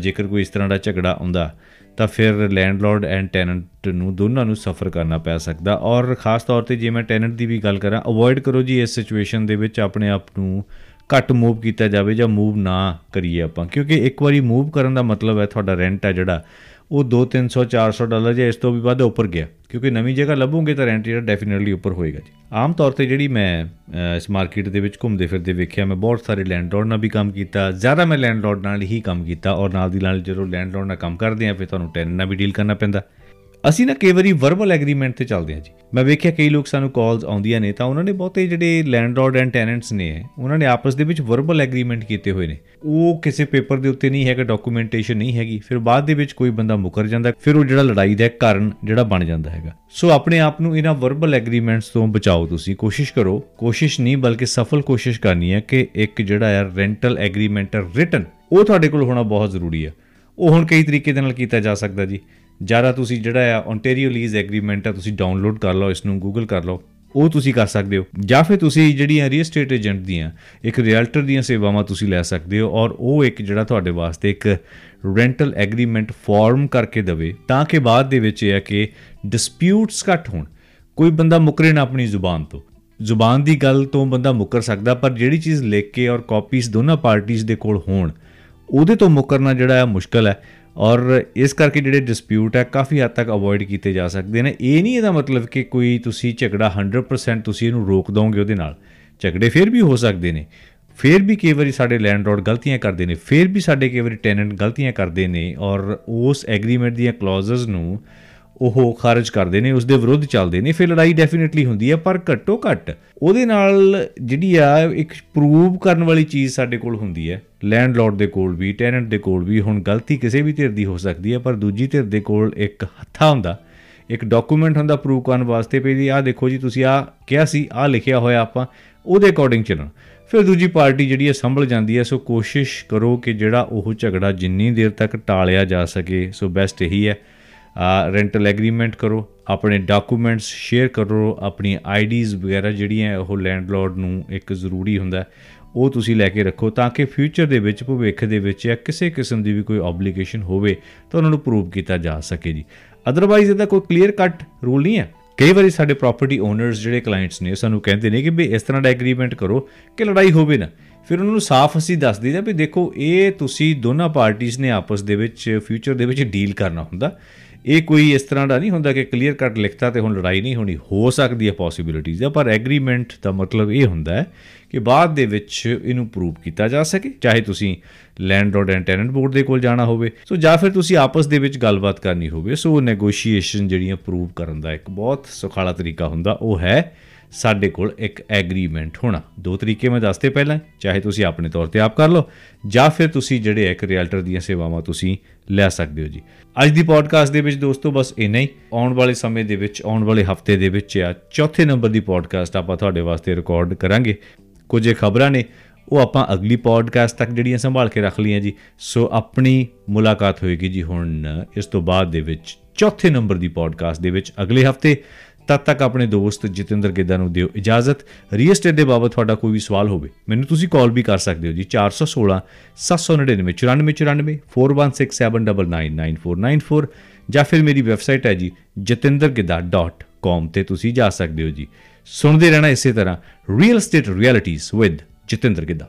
ਜੇਕਰ ਕੋਈ ਇਸ ਤਰ੍ਹਾਂ ਦਾ ਝਗੜਾ ਆਉਂਦਾ, ਤਾਂ ਫਿਰ ਲੈਂਡਲੌਰਡ ਐਂਡ ਟੈਨੈਂਟ ਨੂੰ ਦੋਨਾਂ ਨੂੰ ਸਫਰ ਕਰਨਾ ਪੈ ਸਕਦਾ। ਔਰ ਖਾਸ ਤੌਰ ਤੇ ਜੇ ਮੈਂ ਟੈਨੈਂਟ ਦੀ ਵੀ ਗੱਲ ਕਰਾਂ ਅਵੋਇਡ ਕਰੋ ਜੀ ਇਸ ਸਿਚੁਏਸ਼ਨ ਦੇ ਵਿੱਚ ਆਪਣੇ ਆਪ ਨੂੰ ਘੱਟ ਮੂਵ ਕੀਤਾ ਜਾਵੇ ਜਾਂ ਮੂਵ ਨਾ ਕਰੀਏ ਆਪਾਂ। ਕਿਉਂਕਿ ਇੱਕ ਵਾਰੀ ਮੂਵ ਕਰਨ ਦਾ ਮਤਲਬ ਹੈ ਤੁਹਾਡਾ ਰੈਂਟ ਹੈ ਜਿਹੜਾ ਉਹ 2 300 400 ਡਾਲਰ ਜਾਂ ਇਸ ਤੋਂ ਵੀ ਵੱਧ ਉੱਪਰ ਗਿਆ। ਕਿਉਂਕਿ ਨਵੀਂ ਜਗ੍ਹਾ ਲੱਭੋਗੇ ਤਾਂ ਰੈਂਟ ਜਿਹੜਾ ਡੈਫੀਨਿਟਲੀ ਉੱਪਰ ਹੋਏਗਾ ਜੀ। ਆਮ ਤੌਰ ਤੇ ਜਿਹੜੀ ਮੈਂ ਇਸ ਮਾਰਕੀਟ ਦੇ ਵਿੱਚ ਘੁੰਮਦੇ ਫਿਰਦੇ ਵੇਖਿਆ, ਮੈਂ ਬਹੁਤ ਸਾਰੇ ਲੈਂਡਲੌਰਡ ਨਾਲ ਵੀ ਕੰਮ ਕੀਤਾ, ਜ਼ਿਆਦਾ ਮੈਂ ਲੈਂਡਲੌਰਡ ਨਾਲ ਹੀ ਕੰਮ ਕੀਤਾ ਔਰ ਨਾਲ ਦੀ ਨਾਲ ਜਦੋਂ ਲੈਂਡਲੌਰਡ ਨਾਲ ਕੰਮ ਕਰਦੇ ਆ, ਫਿਰ ਤੁਹਾਨੂੰ ਟੈਨੈਂਟ ਨਾਲ ਵੀ ਡੀਲ ਕਰਨਾ ਪੈਂਦਾ। ਅਸੀਂ ਨਾ ਕਈ ਵਾਰੀ ਵਰਬਲ ਐਗਰੀਮੈਂਟ ਤੇ ਚੱਲਦੇ ਹਾਂ ਜੀ। ਮੈਂ ਵੇਖਿਆ ਕਈ ਲੋਕ ਸਾਨੂੰ ਕਾਲਸ ਆਉਂਦੀਆਂ ਨੇ, ਤਾਂ ਉਹਨਾਂ ਨੇ ਬਹੁਤੇ ਜਿਹੜੇ ਲੈਂਡਲੌਰਡ ਐਂਡ ਟੈਨੈਂਟਸ ਨੇ, ਉਹਨਾਂ ਨੇ ਆਪਸ ਦੇ ਵਿੱਚ ਵਰਬਲ ਐਗਰੀਮੈਂਟ ਕੀਤੇ ਹੋਏ ਨੇ। ਉਹ ਕਿਸੇ ਪੇਪਰ ਦੇ ਉੱਤੇ ਨਹੀਂ ਹੈਗਾ ਡਾਕੂਮੈਂਟੇਸ਼ਨ ਨਹੀਂ ਹੈਗੀ, ਫਿਰ ਬਾਅਦ ਦੇ ਵਿੱਚ ਕੋਈ ਬੰਦਾ ਮੁਕਰ ਜਾਂਦਾ, ਫਿਰ ਉਹ ਜਿਹੜਾ ਲੜਾਈ ਦਾ ਕਾਰਨ ਜਿਹੜਾ ਬਣ ਜਾਂਦਾ ਹੈਗਾ। ਸੋ ਆਪਣੇ ਆਪ ਨੂੰ ਇਹਨਾਂ ਵਰਬਲ ਐਗਰੀਮੈਂਟਸ ਤੋਂ ਬਚਾਓ ਤੁਸੀਂ, ਕੋਸ਼ਿਸ਼ ਕਰੋ। ਕੋਸ਼ਿਸ਼ ਨਹੀਂ, ਬਲਕਿ ਸਫਲ ਕੋਸ਼ਿਸ਼ ਕਰਨੀ ਹੈ ਕਿ ਇੱਕ ਜਿਹੜਾ ਹੈ ਰੈਂਟਲ ਐਗਰੀਮੈਂਟ ਰਿਟਨ ਉਹ ਤੁਹਾਡੇ ਕੋਲ ਹੋਣਾ ਬਹੁਤ ਜ਼ਰੂਰੀ ਹੈ। ਉਹ ਹੁਣ ਕਈ ਤਰੀਕੇ ਦੇ ਨਾਲ ਕੀਤਾ ਜਾ ਸਕਦਾ ਜੀ। ਜ਼ਿਆਦਾ ਤੁਸੀਂ ਜਿਹੜਾ ਆ ਓਨਟਾਰੀਓ ਲੀਜ਼ ਐਗਰੀਮੈਂਟ ਆ, ਤੁਸੀਂ ਡਾਊਨਲੋਡ ਕਰ ਲਓ ਇਸ ਨੂੰ ਗੂਗਲ ਕਰ ਲਓ, ਉਹ ਤੁਸੀਂ ਕਰ ਸਕਦੇ ਹੋ। ਜਾਂ ਫਿਰ ਤੁਸੀਂ ਜਿਹੜੀਆਂ ਰੀਅਲ ਏਸਟੇਟ ਏਜੰਟ ਦੀਆਂ, ਇੱਕ ਰੀਅਲਟਰ ਦੀਆਂ ਸੇਵਾਵਾਂ ਤੁਸੀਂ ਲੈ ਸਕਦੇ ਹੋ ਔਰ ਉਹ ਇੱਕ ਜਿਹੜਾ ਤੁਹਾਡੇ ਵਾਸਤੇ ਇੱਕ ਰੈਂਟਲ ਐਗਰੀਮੈਂਟ ਫਾਰਮ ਕਰਕੇ ਦਵੇ, ਤਾਂ ਕਿ ਬਾਅਦ ਦੇ ਵਿੱਚ ਇਹ ਹੈ ਕਿ ਡਿਸਪਿਊਟਸ ਘੱਟ ਹੋਣ। ਕੋਈ ਬੰਦਾ ਮੁਕਰੇ ਨਾ ਆਪਣੀ ਜ਼ੁਬਾਨ ਤੋਂ। ਜ਼ੁਬਾਨ ਦੀ ਗੱਲ ਤੋਂ ਬੰਦਾ ਮੁਕਰ ਸਕਦਾ, ਪਰ ਜਿਹੜੀ ਚੀਜ਼ ਲਿਖ ਕੇ ਔਰ ਕਾਪੀਜ਼ ਦੋਨਾਂ ਪਾਰਟੀਆਂ ਦੇ ਕੋਲ ਹੋਣ, ਉਹਦੇ ਤੋਂ ਮੁਕਰਨਾ ਜਿਹੜਾ ਹੈ ਮੁਸ਼ਕਲ ਹੈ। ਔਰ ਇਸ ਕਰਕੇ ਜਿਹੜੇ ਡਿਸਪਿਊਟ ਹੈ, ਕਾਫੀ ਹੱਦ ਤੱਕ ਅਵੋਇਡ ਕੀਤੇ ਜਾ ਸਕਦੇ ਨੇ। ਇਹ ਨਹੀਂ ਇਹਦਾ ਮਤਲਬ ਕਿ ਕੋਈ ਤੁਸੀਂ ਝਗੜਾ 100% ਤੁਸੀਂ ਇਹਨੂੰ ਰੋਕ ਦੋਗੇ ਉਹਦੇ ਨਾਲ। ਝਗੜੇ ਫਿਰ ਵੀ ਹੋ ਸਕਦੇ ਨੇ। ਫਿਰ ਵੀ ਕਈ ਵਾਰੀ ਸਾਡੇ ਲੈਂਡਲੌਰਡ ਗਲਤੀਆਂ ਕਰਦੇ ਨੇ। ਫਿਰ ਵੀ ਸਾਡੇ ਕਈ ਵਾਰੀ ਟੈਨੈਂਟ ਗਲਤੀਆਂ ਕਰਦੇ ਨੇ। ਔਰ ਉਸ ਐਗਰੀਮੈਂਟ ਦੀਆਂ ਕਲੌਜ਼ਸ ਨੂੰ ਉਹ ਖਾਰਜ ਕਰਦੇ ਨੇ ਉਸ ਦੇ ਵਿਰੁੱਧ ਚੱਲਦੇ ਨੇ, ਫਿਰ ਲੜਾਈ ਡੈਫੀਨਿਟਲੀ ਹੁੰਦੀ ਹੈ, ਪਰ ਘੱਟੋ ਘੱਟ ਉਹਦੇ ਨਾਲ ਜਿਹੜੀ ਆ, ਇੱਕ ਪ੍ਰੂਵ ਕਰਨ ਵਾਲੀ ਚੀਜ਼ ਸਾਡੇ ਕੋਲ ਹੁੰਦੀ ਹੈ। ਲੈਂਡਲੌਰਡ ਦੇ ਕੋਲ ਵੀ ਟੈਨੈਂਟ ਦੇ ਕੋਲ ਵੀ, ਹੁਣ ਗਲਤੀ ਕਿਸੇ ਵੀ ਧਿਰ ਦੀ ਹੋ ਸਕਦੀ ਹੈ, ਪਰ ਦੂਜੀ ਧਿਰ ਦੇ ਕੋਲ ਇੱਕ ਹੱਥਾ ਹੁੰਦਾ, ਇੱਕ ਡਾਕੂਮੈਂਟ ਹੁੰਦਾ ਪ੍ਰੂਵ ਕਰਨ ਵਾਸਤੇ ਵੀ ਆਹ ਦੇਖੋ ਜੀ, ਤੁਸੀਂ ਆ ਕਿਹਾ ਸੀ ਆ ਲਿਖਿਆ ਹੋਇਆ ਆਪਾਂ, ਉਹਦੇ ਅਕੋਰਡਿੰਗ ਚੱਲਣਾ। ਫਿਰ ਦੂਜੀ ਪਾਰਟੀ ਜਿਹੜੀ ਹੈ, ਸੰਭਲ ਜਾਂਦੀ ਹੈ, ਸੋ ਕੋਸ਼ਿਸ਼ ਕਰੋ ਕਿ ਜਿਹੜਾ ਉਹ ਝਗੜਾ ਜਿੰਨੀ ਦੇਰ ਤੱਕ ਟਾਲਿਆ ਜਾ ਸਕੇ, ਸੋ ਬੈਸਟ ਇਹੀ ਹੈ। ਰੈਂਟਲ ਐਗਰੀਮੈਂਟ ਕਰੋ, ਆਪਣੇ ਡਾਕੂਮੈਂਟਸ ਸ਼ੇਅਰ ਕਰੋ, ਆਪਣੀ ਆਈਡੀਜ਼ ਵਗੈਰਾ ਜਿਹੜੀਆਂ ਉਹ ਲੈਂਡਲੌਰਡ ਨੂੰ ਇੱਕ ਜ਼ਰੂਰੀ ਹੁੰਦਾ, ਉਹ ਤੁਸੀਂ ਲੈ ਕੇ ਰੱਖੋ ਤਾਂ ਕਿ ਫਿਊਚਰ ਦੇ ਵਿੱਚ, ਭਵਿੱਖ ਦੇ ਵਿੱਚ ਜਾਂ ਕਿਸੇ ਕਿਸਮ ਦੀ ਵੀ ਕੋਈ ਆਬਲੀਗੇਸ਼ਨ ਹੋਵੇ ਤਾਂ ਉਹਨਾਂ ਨੂੰ ਪ੍ਰੂਵ ਕੀਤਾ ਜਾ ਸਕੇ ਜੀ। ਅਦਰਵਾਈਜ਼ ਇਹਦਾ ਕੋਈ ਕਲੀਅਰ ਕੱਟ ਰੂਲ ਨਹੀਂ ਹੈ। ਕਈ ਵਾਰੀ ਸਾਡੇ ਪ੍ਰਾਪਰਟੀ ਓਨਰਸ ਜਿਹੜੇ ਕਲਾਇੰਟਸ ਨੇ, ਸਾਨੂੰ ਕਹਿੰਦੇ ਨੇ ਕਿ ਵੀ ਇਸ ਤਰ੍ਹਾਂ ਦਾ ਐਗਰੀਮੈਂਟ ਕਰੋ ਕਿ ਲੜਾਈ ਹੋਵੇ ਨਾ। ਫਿਰ ਉਹਨਾਂ ਨੂੰ ਸਾਫ਼ ਅਸੀਂ ਦੱਸ ਦਈਦਾ ਵੀ ਦੇਖੋ, ਇਹ ਤੁਸੀਂ ਦੋਨਾਂ ਪਾਰਟੀਆਂ ਨੇ ਆਪਸ ਦੇ ਵਿੱਚ ਫਿਊਚਰ ਦੇ ਵਿੱਚ ਡੀਲ ਕਰਨਾ ਹੁੰਦਾ। ਇਹ ਕੋਈ ਇਸ ਤਰ੍ਹਾਂ ਦਾ ਨਹੀਂ ਹੁੰਦਾ ਕਿ ਕਲੀਅਰ ਕੱਟ ਲਿਖਤਾ ਤੇ ਹੁਣ ਲੜਾਈ ਨਹੀਂ ਹੋਣੀ, ਹੋ ਸਕਦੀ ਹੈ ਪੋਸਿਬਿਲਿਟੀਜ਼ ਹੈ ਪਰ ਐਗਰੀਮੈਂਟ ਦਾ ਮਤਲਬ ਇਹ ਹੁੰਦਾ ਹੈ ਕਿ ਬਾਅਦ ਦੇ ਵਿੱਚ ਇਹਨੂੰ ਪ੍ਰੂਵ ਕੀਤਾ ਜਾ ਸਕੇ, ਚਾਹੇ ਤੁਸੀਂ ਲੈਂਡਲੌਰਡ ਐਂਡ ਟੈਨੈਂਟ ਬੋਰਡ ਦੇ ਕੋਲ ਜਾਣਾ ਹੋਵੇ। ਸੋ ਜਾਂ ਫਿਰ ਤੁਸੀਂ ਆਪਸ ਦੇ ਵਿੱਚ ਗੱਲਬਾਤ ਕਰਨੀ ਹੋਵੇ। ਸੋ ਨੈਗੋਸ਼ੀਏਸ਼ਨ ਜਿਹੜੀਆਂ ਪ੍ਰੂਵ ਕਰਨ ਦਾ ਇੱਕ ਬਹੁਤ ਸੁਖਾਲਾ ਤਰੀਕਾ ਹੁੰਦਾ, ਉਹ ਹੈ ਸਾਡੇ ਕੋਲ ਇੱਕ ਐਗਰੀਮੈਂਟ ਹੋਣਾ। ਦੋ ਤਰੀਕੇ ਮੈਂ ਦੱਸਤੇ ਪਹਿਲਾਂ, ਚਾਹੇ ਤੁਸੀਂ ਆਪਣੇ ਤੌਰ ਤੇ ਆਪ ਕਰ ਲਓ, ਜਾਂ ਫਿਰ ਤੁਸੀਂ ਜਿਹੜੇ ਇੱਕ ਰੀਅਲਟਰ ਦੀਆਂ ਸੇਵਾਵਾਂ ਤੁਸੀਂ ਲੈ ਸਕਦੇ ਹੋ ਜੀ। ਅੱਜ ਦੀ ਪੋਡਕਾਸਟ ਦੇ ਵਿੱਚ ਦੋਸਤੋ ਬਸ ਇੰਨਾ ਹੀ। ਆਉਣ ਵਾਲੇ ਸਮੇਂ ਦੇ ਵਿੱਚ, ਆਉਣ ਵਾਲੇ ਹਫ਼ਤੇ ਦੇ ਵਿੱਚ ਆ ਚੌਥੇ ਨੰਬਰ ਦੀ ਪੋਡਕਾਸਟ ਆਪਾਂ ਤੁਹਾਡੇ ਵਾਸਤੇ ਰਿਕਾਰਡ ਕਰਾਂਗੇ। ਕੁਝ ਖਬਰਾਂ ਨੇ, ਉਹ ਆਪਾਂ ਅਗਲੀ ਪੋਡਕਾਸਟ ਤੱਕ ਜਿਹੜੀਆਂ ਸੰਭਾਲ ਕੇ ਰੱਖ ਲਈਆਂ ਜੀ। ਸੋ ਆਪਣੀ ਮੁਲਾਕਾਤ ਹੋਏਗੀ ਜੀ ਹੁਣ, ਇਸ ਤੋਂ ਬਾਅਦ ਦੇ ਵਿੱਚ ਚੌਥੇ ਨੰਬਰ ਦੀ ਪੋਡਕਾਸਟ ਦੇ ਵਿੱਚ ਅਗਲੇ ਹਫ਼ਤੇ। ਤਦ ਤੱਕ ਆਪਣੇ ਦੋਸਤ ਜਤਿੰਦਰ ਗਿੱਦਾ ਨੂੰ ਦਿਓ ਇਜਾਜ਼ਤ। ਰੀਅਲ ਏਸਟੇਟ ਦੇ ਬਾਬਤ ਤੁਹਾਡਾ ਕੋਈ ਵੀ ਸਵਾਲ ਹੋਵੇ, ਮੈਨੂੰ ਤੁਸੀਂ ਕਾਲ ਵੀ ਕਰ ਸਕਦੇ ਹੋ ਜੀ 416 799 9494 4167999494 ਜਾਂ ਫਿਰ ਮੇਰੀ ਵੈਬਸਾਈਟ ਹੈ ਜੀ jatindrgidda.com ਤੇ ਤੁਸੀਂ ਜਾ ਸਕਦੇ ਹੋ ਜੀ। ਸੁਣਦੇ ਰਹਿਣਾ ਇਸੇ ਤਰ੍ਹਾਂ real estate realities with Jatinder Gidda